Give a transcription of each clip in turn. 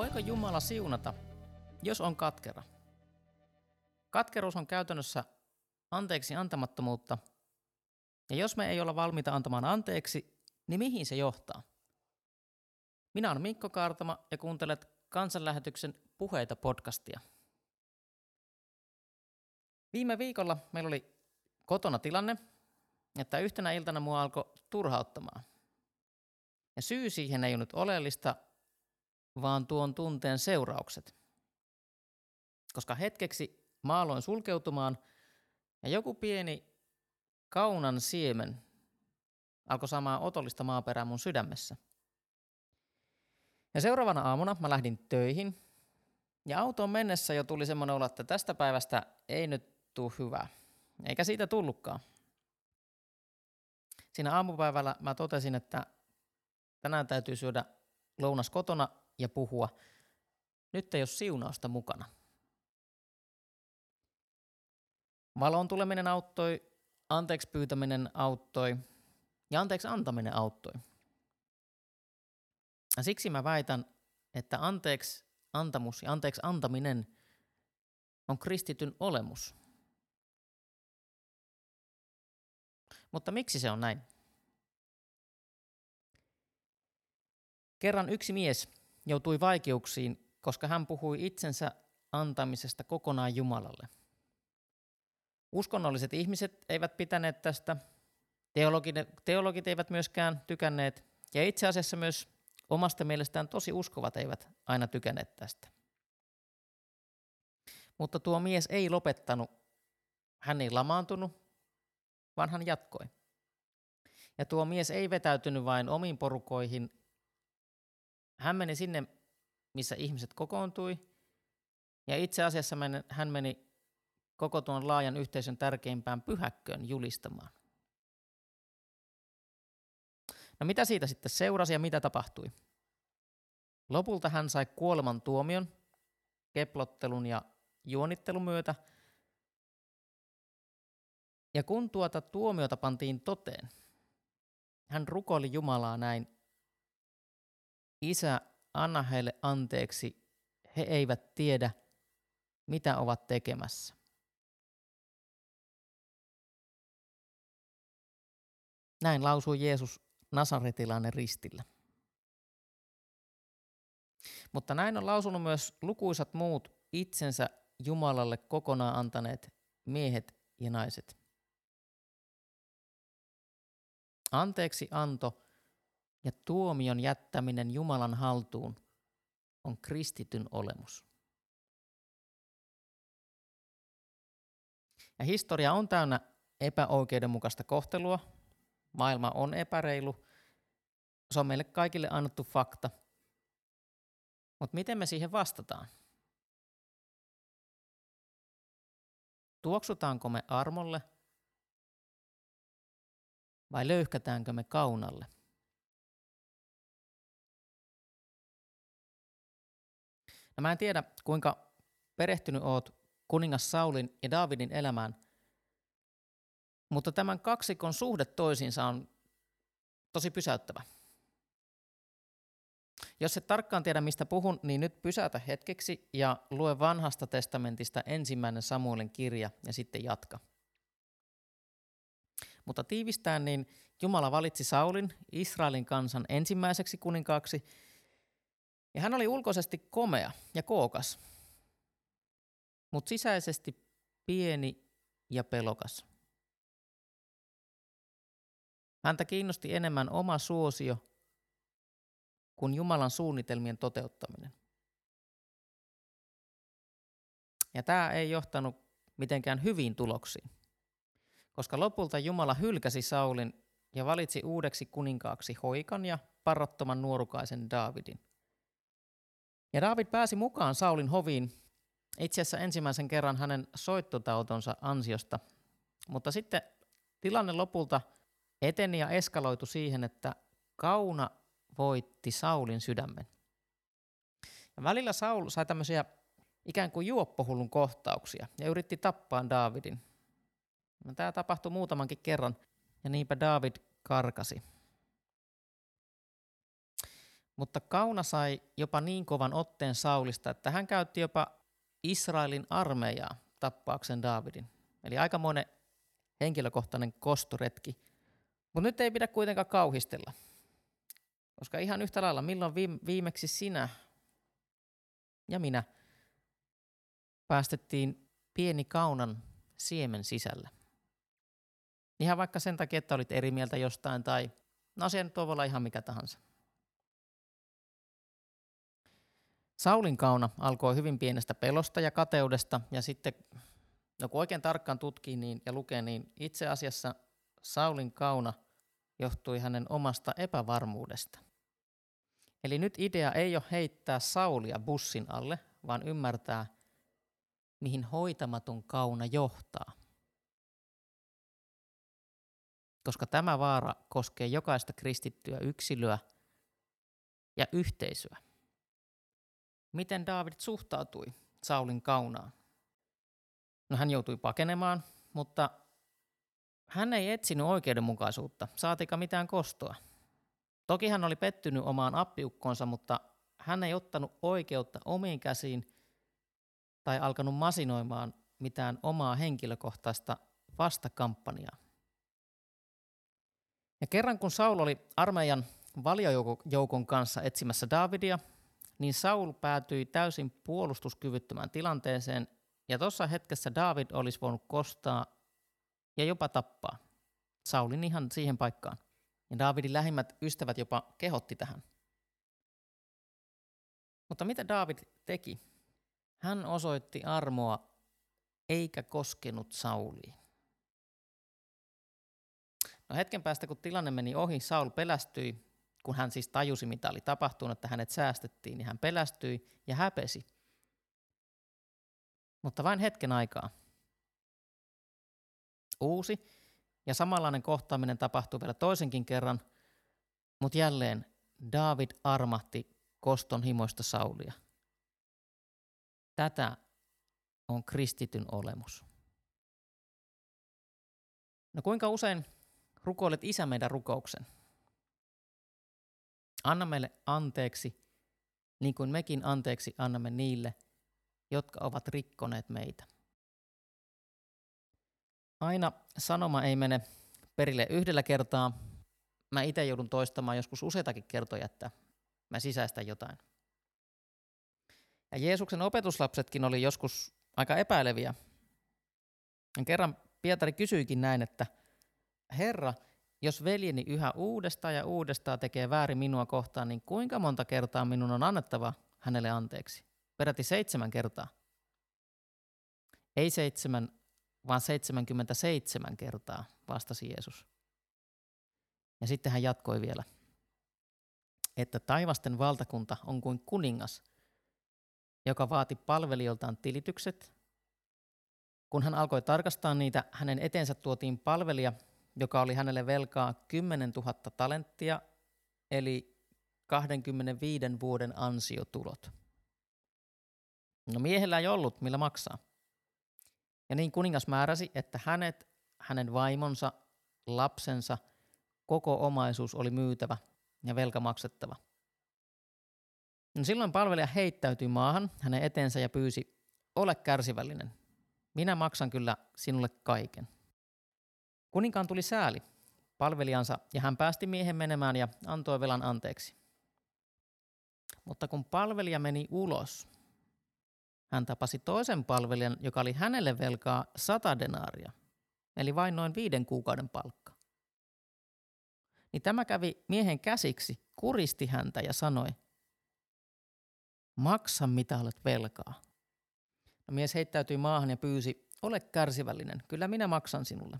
Voiko Jumala siunata, jos on katkera? Katkeruus on käytännössä anteeksi antamattomuutta, ja jos me ei olla valmiita antamaan anteeksi, niin mihin se johtaa? Minä olen Mikko Kaartama ja kuuntelet kansanlähetyksen Puheita podcastia. Viime viikolla meillä oli kotona tilanne, että yhtenä iltana mua alkoi turhauttamaan. Ja syy siihen ei ole nyt oleellista, vaan tuon tunteen seuraukset. Koska hetkeksi mä aloin sulkeutumaan ja joku pieni kaunan siemen alkoi saamaan otollista maaperää mun sydämessä. Ja seuraavana aamuna mä lähdin töihin ja autoon mennessä jo tuli semmoinen olo, että tästä päivästä ei nyt tule hyvää. Eikä siitä tullutkaan. Siinä aamupäivällä mä totesin, että tänään täytyy syödä lounas kotona ja puhua. Nyt ei ole siunausta mukana. Valon tuleminen auttoi, anteeksi pyytäminen auttoi ja anteeksi antaminen auttoi. Ja siksi mä väitän, että anteeksi antamus ja anteeksi antaminen on kristityn olemus. Mutta miksi se on näin? Kerran yksi mies joutui vaikeuksiin, koska hän puhui itsensä antamisesta kokonaan Jumalalle. Uskonnolliset ihmiset eivät pitäneet tästä, teologit, eivät myöskään tykänneet, ja itse asiassa myös omasta mielestään tosi uskovat eivät aina tykänneet tästä. Mutta tuo mies ei lopettanut, hän ei lamaantunut, vaan hän jatkoi. Ja tuo mies ei vetäytynyt vain omiin porukoihin, hän meni sinne, missä ihmiset kokoontui, ja itse asiassa hän meni koko tuon laajan yhteisön tärkeimpään pyhäkköön julistamaan. No mitä siitä sitten seurasi ja mitä tapahtui? Lopulta hän sai kuoleman tuomion, keplottelun ja juonittelun myötä. Ja kun tuota tuomiota pantiin toteen, hän rukoili Jumalaa näin, Isä, anna heille anteeksi, he eivät tiedä, mitä ovat tekemässä. Näin lausui Jeesus Nasaretilainen ristillä. Mutta näin on lausunut myös lukuisat muut itsensä Jumalalle kokonaan antaneet miehet ja naiset. Anteeksi anto ja tuomion jättäminen Jumalan haltuun on kristityn olemus. Ja historia on täynnä epäoikeudenmukaista kohtelua. Maailma on epäreilu. Se on meille kaikille annettu fakta. Mutta miten me siihen vastataan? Tuoksutaanko me armolle vai löyhkätäänkö me kaunalle? Ja mä en tiedä, kuinka perehtynyt oot kuningas Saulin ja Davidin elämään, mutta tämän kaksikon suhde toisiinsa on tosi pysäyttävä. Jos et tarkkaan tiedä, mistä puhun, niin nyt pysäytä hetkeksi ja lue vanhasta testamentista ensimmäinen Samuelin kirja ja sitten jatka. Mutta tiivistään, niin Jumala valitsi Saulin, Israelin kansan ensimmäiseksi kuninkaaksi, ja hän oli ulkoisesti komea ja kookas, mutta sisäisesti pieni ja pelokas. Häntä kiinnosti enemmän oma suosio kuin Jumalan suunnitelmien toteuttaminen. Ja tämä ei johtanut mitenkään hyviin tuloksiin, koska lopulta Jumala hylkäsi Saulin ja valitsi uudeksi kuninkaaksi hoikan ja parrottoman nuorukaisen Daavidin. Ja David pääsi mukaan Saulin hoviin itse asiassa ensimmäisen kerran hänen soittotautonsa ansiosta, mutta sitten tilanne lopulta eteni ja eskaloitu siihen, että kauna voitti Saulin sydämen. Ja välillä Saul sai tämmöisiä ikään kuin juoppohullun kohtauksia ja yritti tappaa Daavidin. Tämä tapahtui muutamankin kerran ja niinpä David karkasi. Mutta Kauna sai jopa niin kovan otteen Saulista, että hän käytti jopa Israelin armeijaa tappaakseen Daavidin. Eli aikamoinen henkilökohtainen kostoretki. Mutta nyt ei pidä kuitenkaan kauhistella. Koska ihan yhtä lailla, milloin viimeksi sinä ja minä päästettiin pieni kaunan siemen sisällä. Ihan vaikka sen takia, että olit eri mieltä jostain tai no se nyt voi olla ihan mikä tahansa. Saulin kauna alkoi hyvin pienestä pelosta ja kateudesta ja sitten, no kun oikein tarkkaan tutkii niin, ja lukee, niin itse asiassa Saulin kauna johtui hänen omasta epävarmuudesta. Eli nyt idea ei ole heittää Saulia bussin alle, vaan ymmärtää, mihin hoitamaton kauna johtaa. Koska tämä vaara koskee jokaista kristittyä yksilöä ja yhteisöä. Miten David suhtautui Saulin kaunaan? No hän joutui pakenemaan, mutta hän ei etsinyt oikeudenmukaisuutta, saatika mitään kostoa. Toki hän oli pettynyt omaan appiukkonsa, mutta hän ei ottanut oikeutta omiin käsiin tai alkanut masinoimaan mitään omaa henkilökohtaista vastakampanjaa. Ja kerran kun Saul oli armeijan valiojoukon kanssa etsimässä Davidia, niin Saul päätyi täysin puolustuskyvyttömään tilanteeseen, ja tuossa hetkessä David olisi voinut kostaa ja jopa tappaa Saulin ihan siihen paikkaan. Ja Davidin lähimmät ystävät jopa kehotti tähän. Mutta mitä David teki? Hän osoitti armoa eikä koskenut Sauliin. No hetken päästä, kun tilanne meni ohi, Saul pelästyi, kun hän siis tajusi, mitä oli tapahtunut, että hänet säästettiin, niin hän pelästyi ja häpesi. Mutta vain hetken aikaa. Uusi ja samanlainen kohtaaminen tapahtui vielä toisenkin kerran, mutta jälleen David armahti koston himoista Saulia. Tätä on kristityn olemus. No kuinka usein rukoilet Isä meidän rukouksen? Anna meille anteeksi, niin kuin mekin anteeksi annamme niille, jotka ovat rikkoneet meitä. Aina sanoma ei mene perille yhdellä kertaa. Mä itse joudun toistamaan joskus useitakin kertoja, että mä sisäistän jotain. Ja Jeesuksen opetuslapsetkin oli joskus aika epäileviä. Ja kerran Pietari kysyikin näin, että Herra, jos veljeni yhä uudestaan ja uudestaan tekee väärin minua kohtaan, niin kuinka monta kertaa minun on annettava hänelle anteeksi? Peräti seitsemän kertaa. Ei seitsemän, vaan 77 kertaa, vastasi Jeesus. Ja sitten hän jatkoi vielä, että taivasten valtakunta on kuin kuningas, joka vaati palvelijoiltaan tilitykset. Kun hän alkoi tarkastaa niitä, hänen eteensä tuotiin palvelija, joka oli hänelle velkaa 10 000 talenttia, eli 25 vuoden ansiotulot. No miehellä ei ollut, millä maksaa. Ja niin kuningas määräsi, että hänet, hänen vaimonsa, lapsensa, koko omaisuus oli myytävä ja velka maksettava. No silloin palvelija heittäytyi maahan hänen eteensä ja pyysi, ole kärsivällinen. Minä maksan kyllä sinulle kaiken. Kuninkaan tuli sääli palvelijansa ja hän päästi miehen menemään ja antoi velan anteeksi. Mutta kun palvelija meni ulos, hän tapasi toisen palvelijan, joka oli hänelle velkaa sata denaaria, eli vain noin viiden kuukauden palkka. Niin tämä kävi miehen käsiksi, kuristi häntä ja sanoi, maksa mitä olet velkaa. No mies heittäytyi maahan ja pyysi, ole kärsivällinen, kyllä minä maksan sinulle.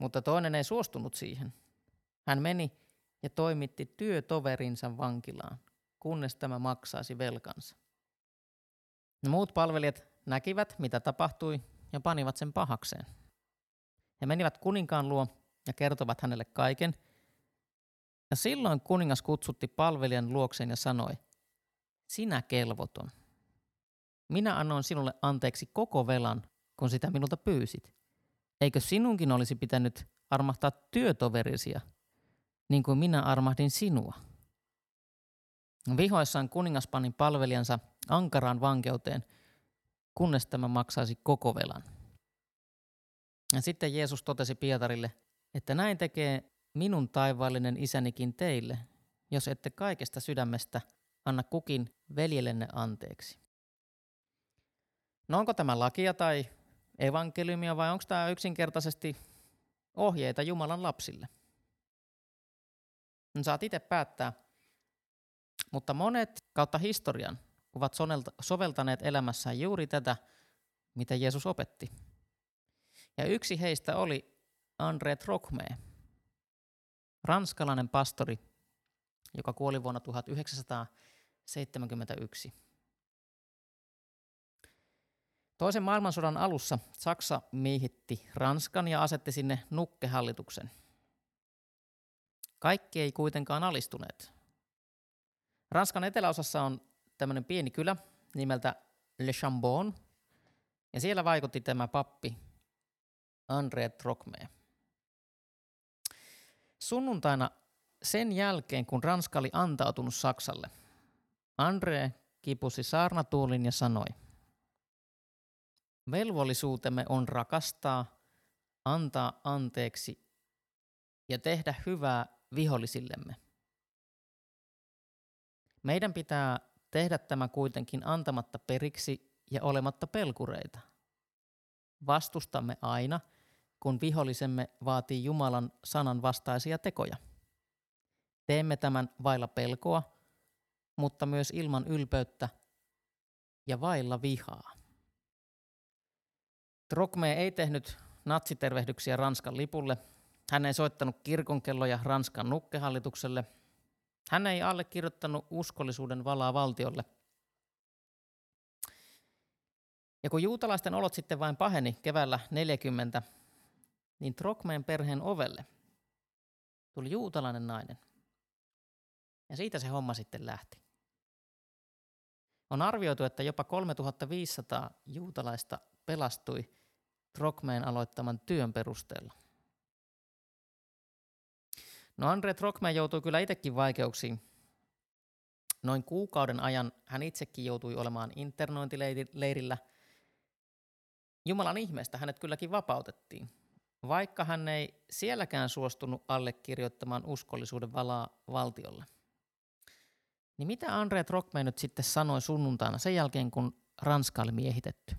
Mutta toinen ei suostunut siihen. Hän meni ja toimitti työtoverinsa vankilaan, kunnes tämä maksaisi velkansa. No muut palvelijat näkivät, mitä tapahtui, ja panivat sen pahakseen. He menivät kuninkaan luo ja kertovat hänelle kaiken. Ja silloin kuningas kutsutti palvelijan luokseen ja sanoi, sinä kelvoton. Minä annoin sinulle anteeksi koko velan, kun sitä minulta pyysit. Eikö sinunkin olisi pitänyt armahtaa työtoverisia, niin kuin minä armahdin sinua? Vihoissaan kuningas pani palvelijansa ankaraan vankeuteen, kunnes tämä maksaisi koko velan. Ja sitten Jeesus totesi Pietarille, että näin tekee minun taivaallinen isänikin teille, jos ette kaikesta sydämestä anna kukin veljellenne anteeksi. No onko tämä lakia tai evankeliumia vai onko tämä yksinkertaisesti ohjeita Jumalan lapsille? No, saat itse päättää, mutta monet kautta historian ovat soveltaneet elämässään juuri tätä, mitä Jeesus opetti. Ja yksi heistä oli André Trocmé, ranskalainen pastori, joka kuoli vuonna 1971. Toisen maailmansodan alussa Saksa miehitti Ranskan ja asetti sinne nukkehallituksen. Kaikki ei kuitenkaan alistuneet. Ranskan eteläosassa on tämmöinen pieni kylä nimeltä Le Chambon, ja siellä vaikutti tämä pappi André Trocmé. Sunnuntaina sen jälkeen, kun Ranska oli antautunut Saksalle, André kipusi saarnatuulin ja sanoi, Velvollisuutemme on rakastaa, antaa anteeksi ja tehdä hyvää vihollisillemme. Meidän pitää tehdä tämä kuitenkin antamatta periksi ja olematta pelkureita. Vastustamme aina, kun vihollisemme vaatii Jumalan sanan vastaisia tekoja. Teemme tämän vailla pelkoa, mutta myös ilman ylpeyttä ja vailla vihaa. Trokme ei tehnyt natsitervehdyksiä Ranskan lipulle. Hän ei soittanut kirkonkelloja Ranskan nukkehallitukselle. Hän ei allekirjoittanut uskollisuuden valaa valtiolle. Ja kun juutalaisten olot sitten vain paheni keväällä 40, niin Trokmeen perheen ovelle tuli juutalainen nainen. Ja siitä se homma sitten lähti. On arvioitu, että jopa 3500 juutalaista pelastui Trokmeen aloittaman työn perusteella. No Andre Trokme joutui kyllä itsekin vaikeuksiin. Noin kuukauden ajan hän itsekin joutui olemaan internointileirillä. Jumalan ihmeestä hänet kylläkin vapautettiin, vaikka hän ei sielläkään suostunut allekirjoittamaan uskollisuuden valaa valtiolle. Niin mitä Andre Trokme nyt sitten sanoi sunnuntaina sen jälkeen, kun Ranska oli miehitetty?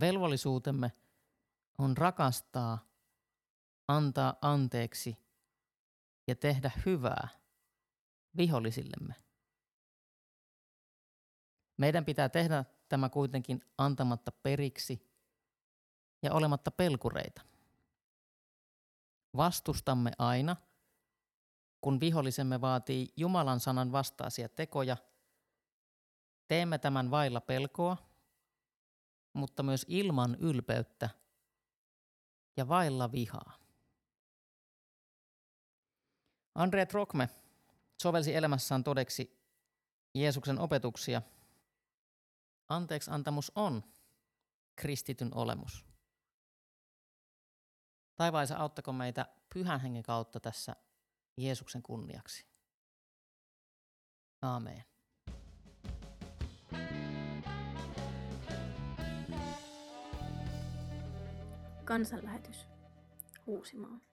Velvollisuutemme on rakastaa, antaa anteeksi ja tehdä hyvää vihollisillemme. Meidän pitää tehdä tämä kuitenkin antamatta periksi ja olematta pelkureita. Vastustamme aina, kun vihollisemme vaatii Jumalan sanan vastaisia tekoja. Teemme tämän vailla pelkoa – mutta myös ilman ylpeyttä ja vailla vihaa. Andre Trokme sovelsi elämässään todeksi Jeesuksen opetuksia. Anteeksi antamus on kristityn olemus. Taivaisa auttako meitä pyhän hengen kautta tässä Jeesuksen kunniaksi. Aamen. Kansanlähetys Uusimaa.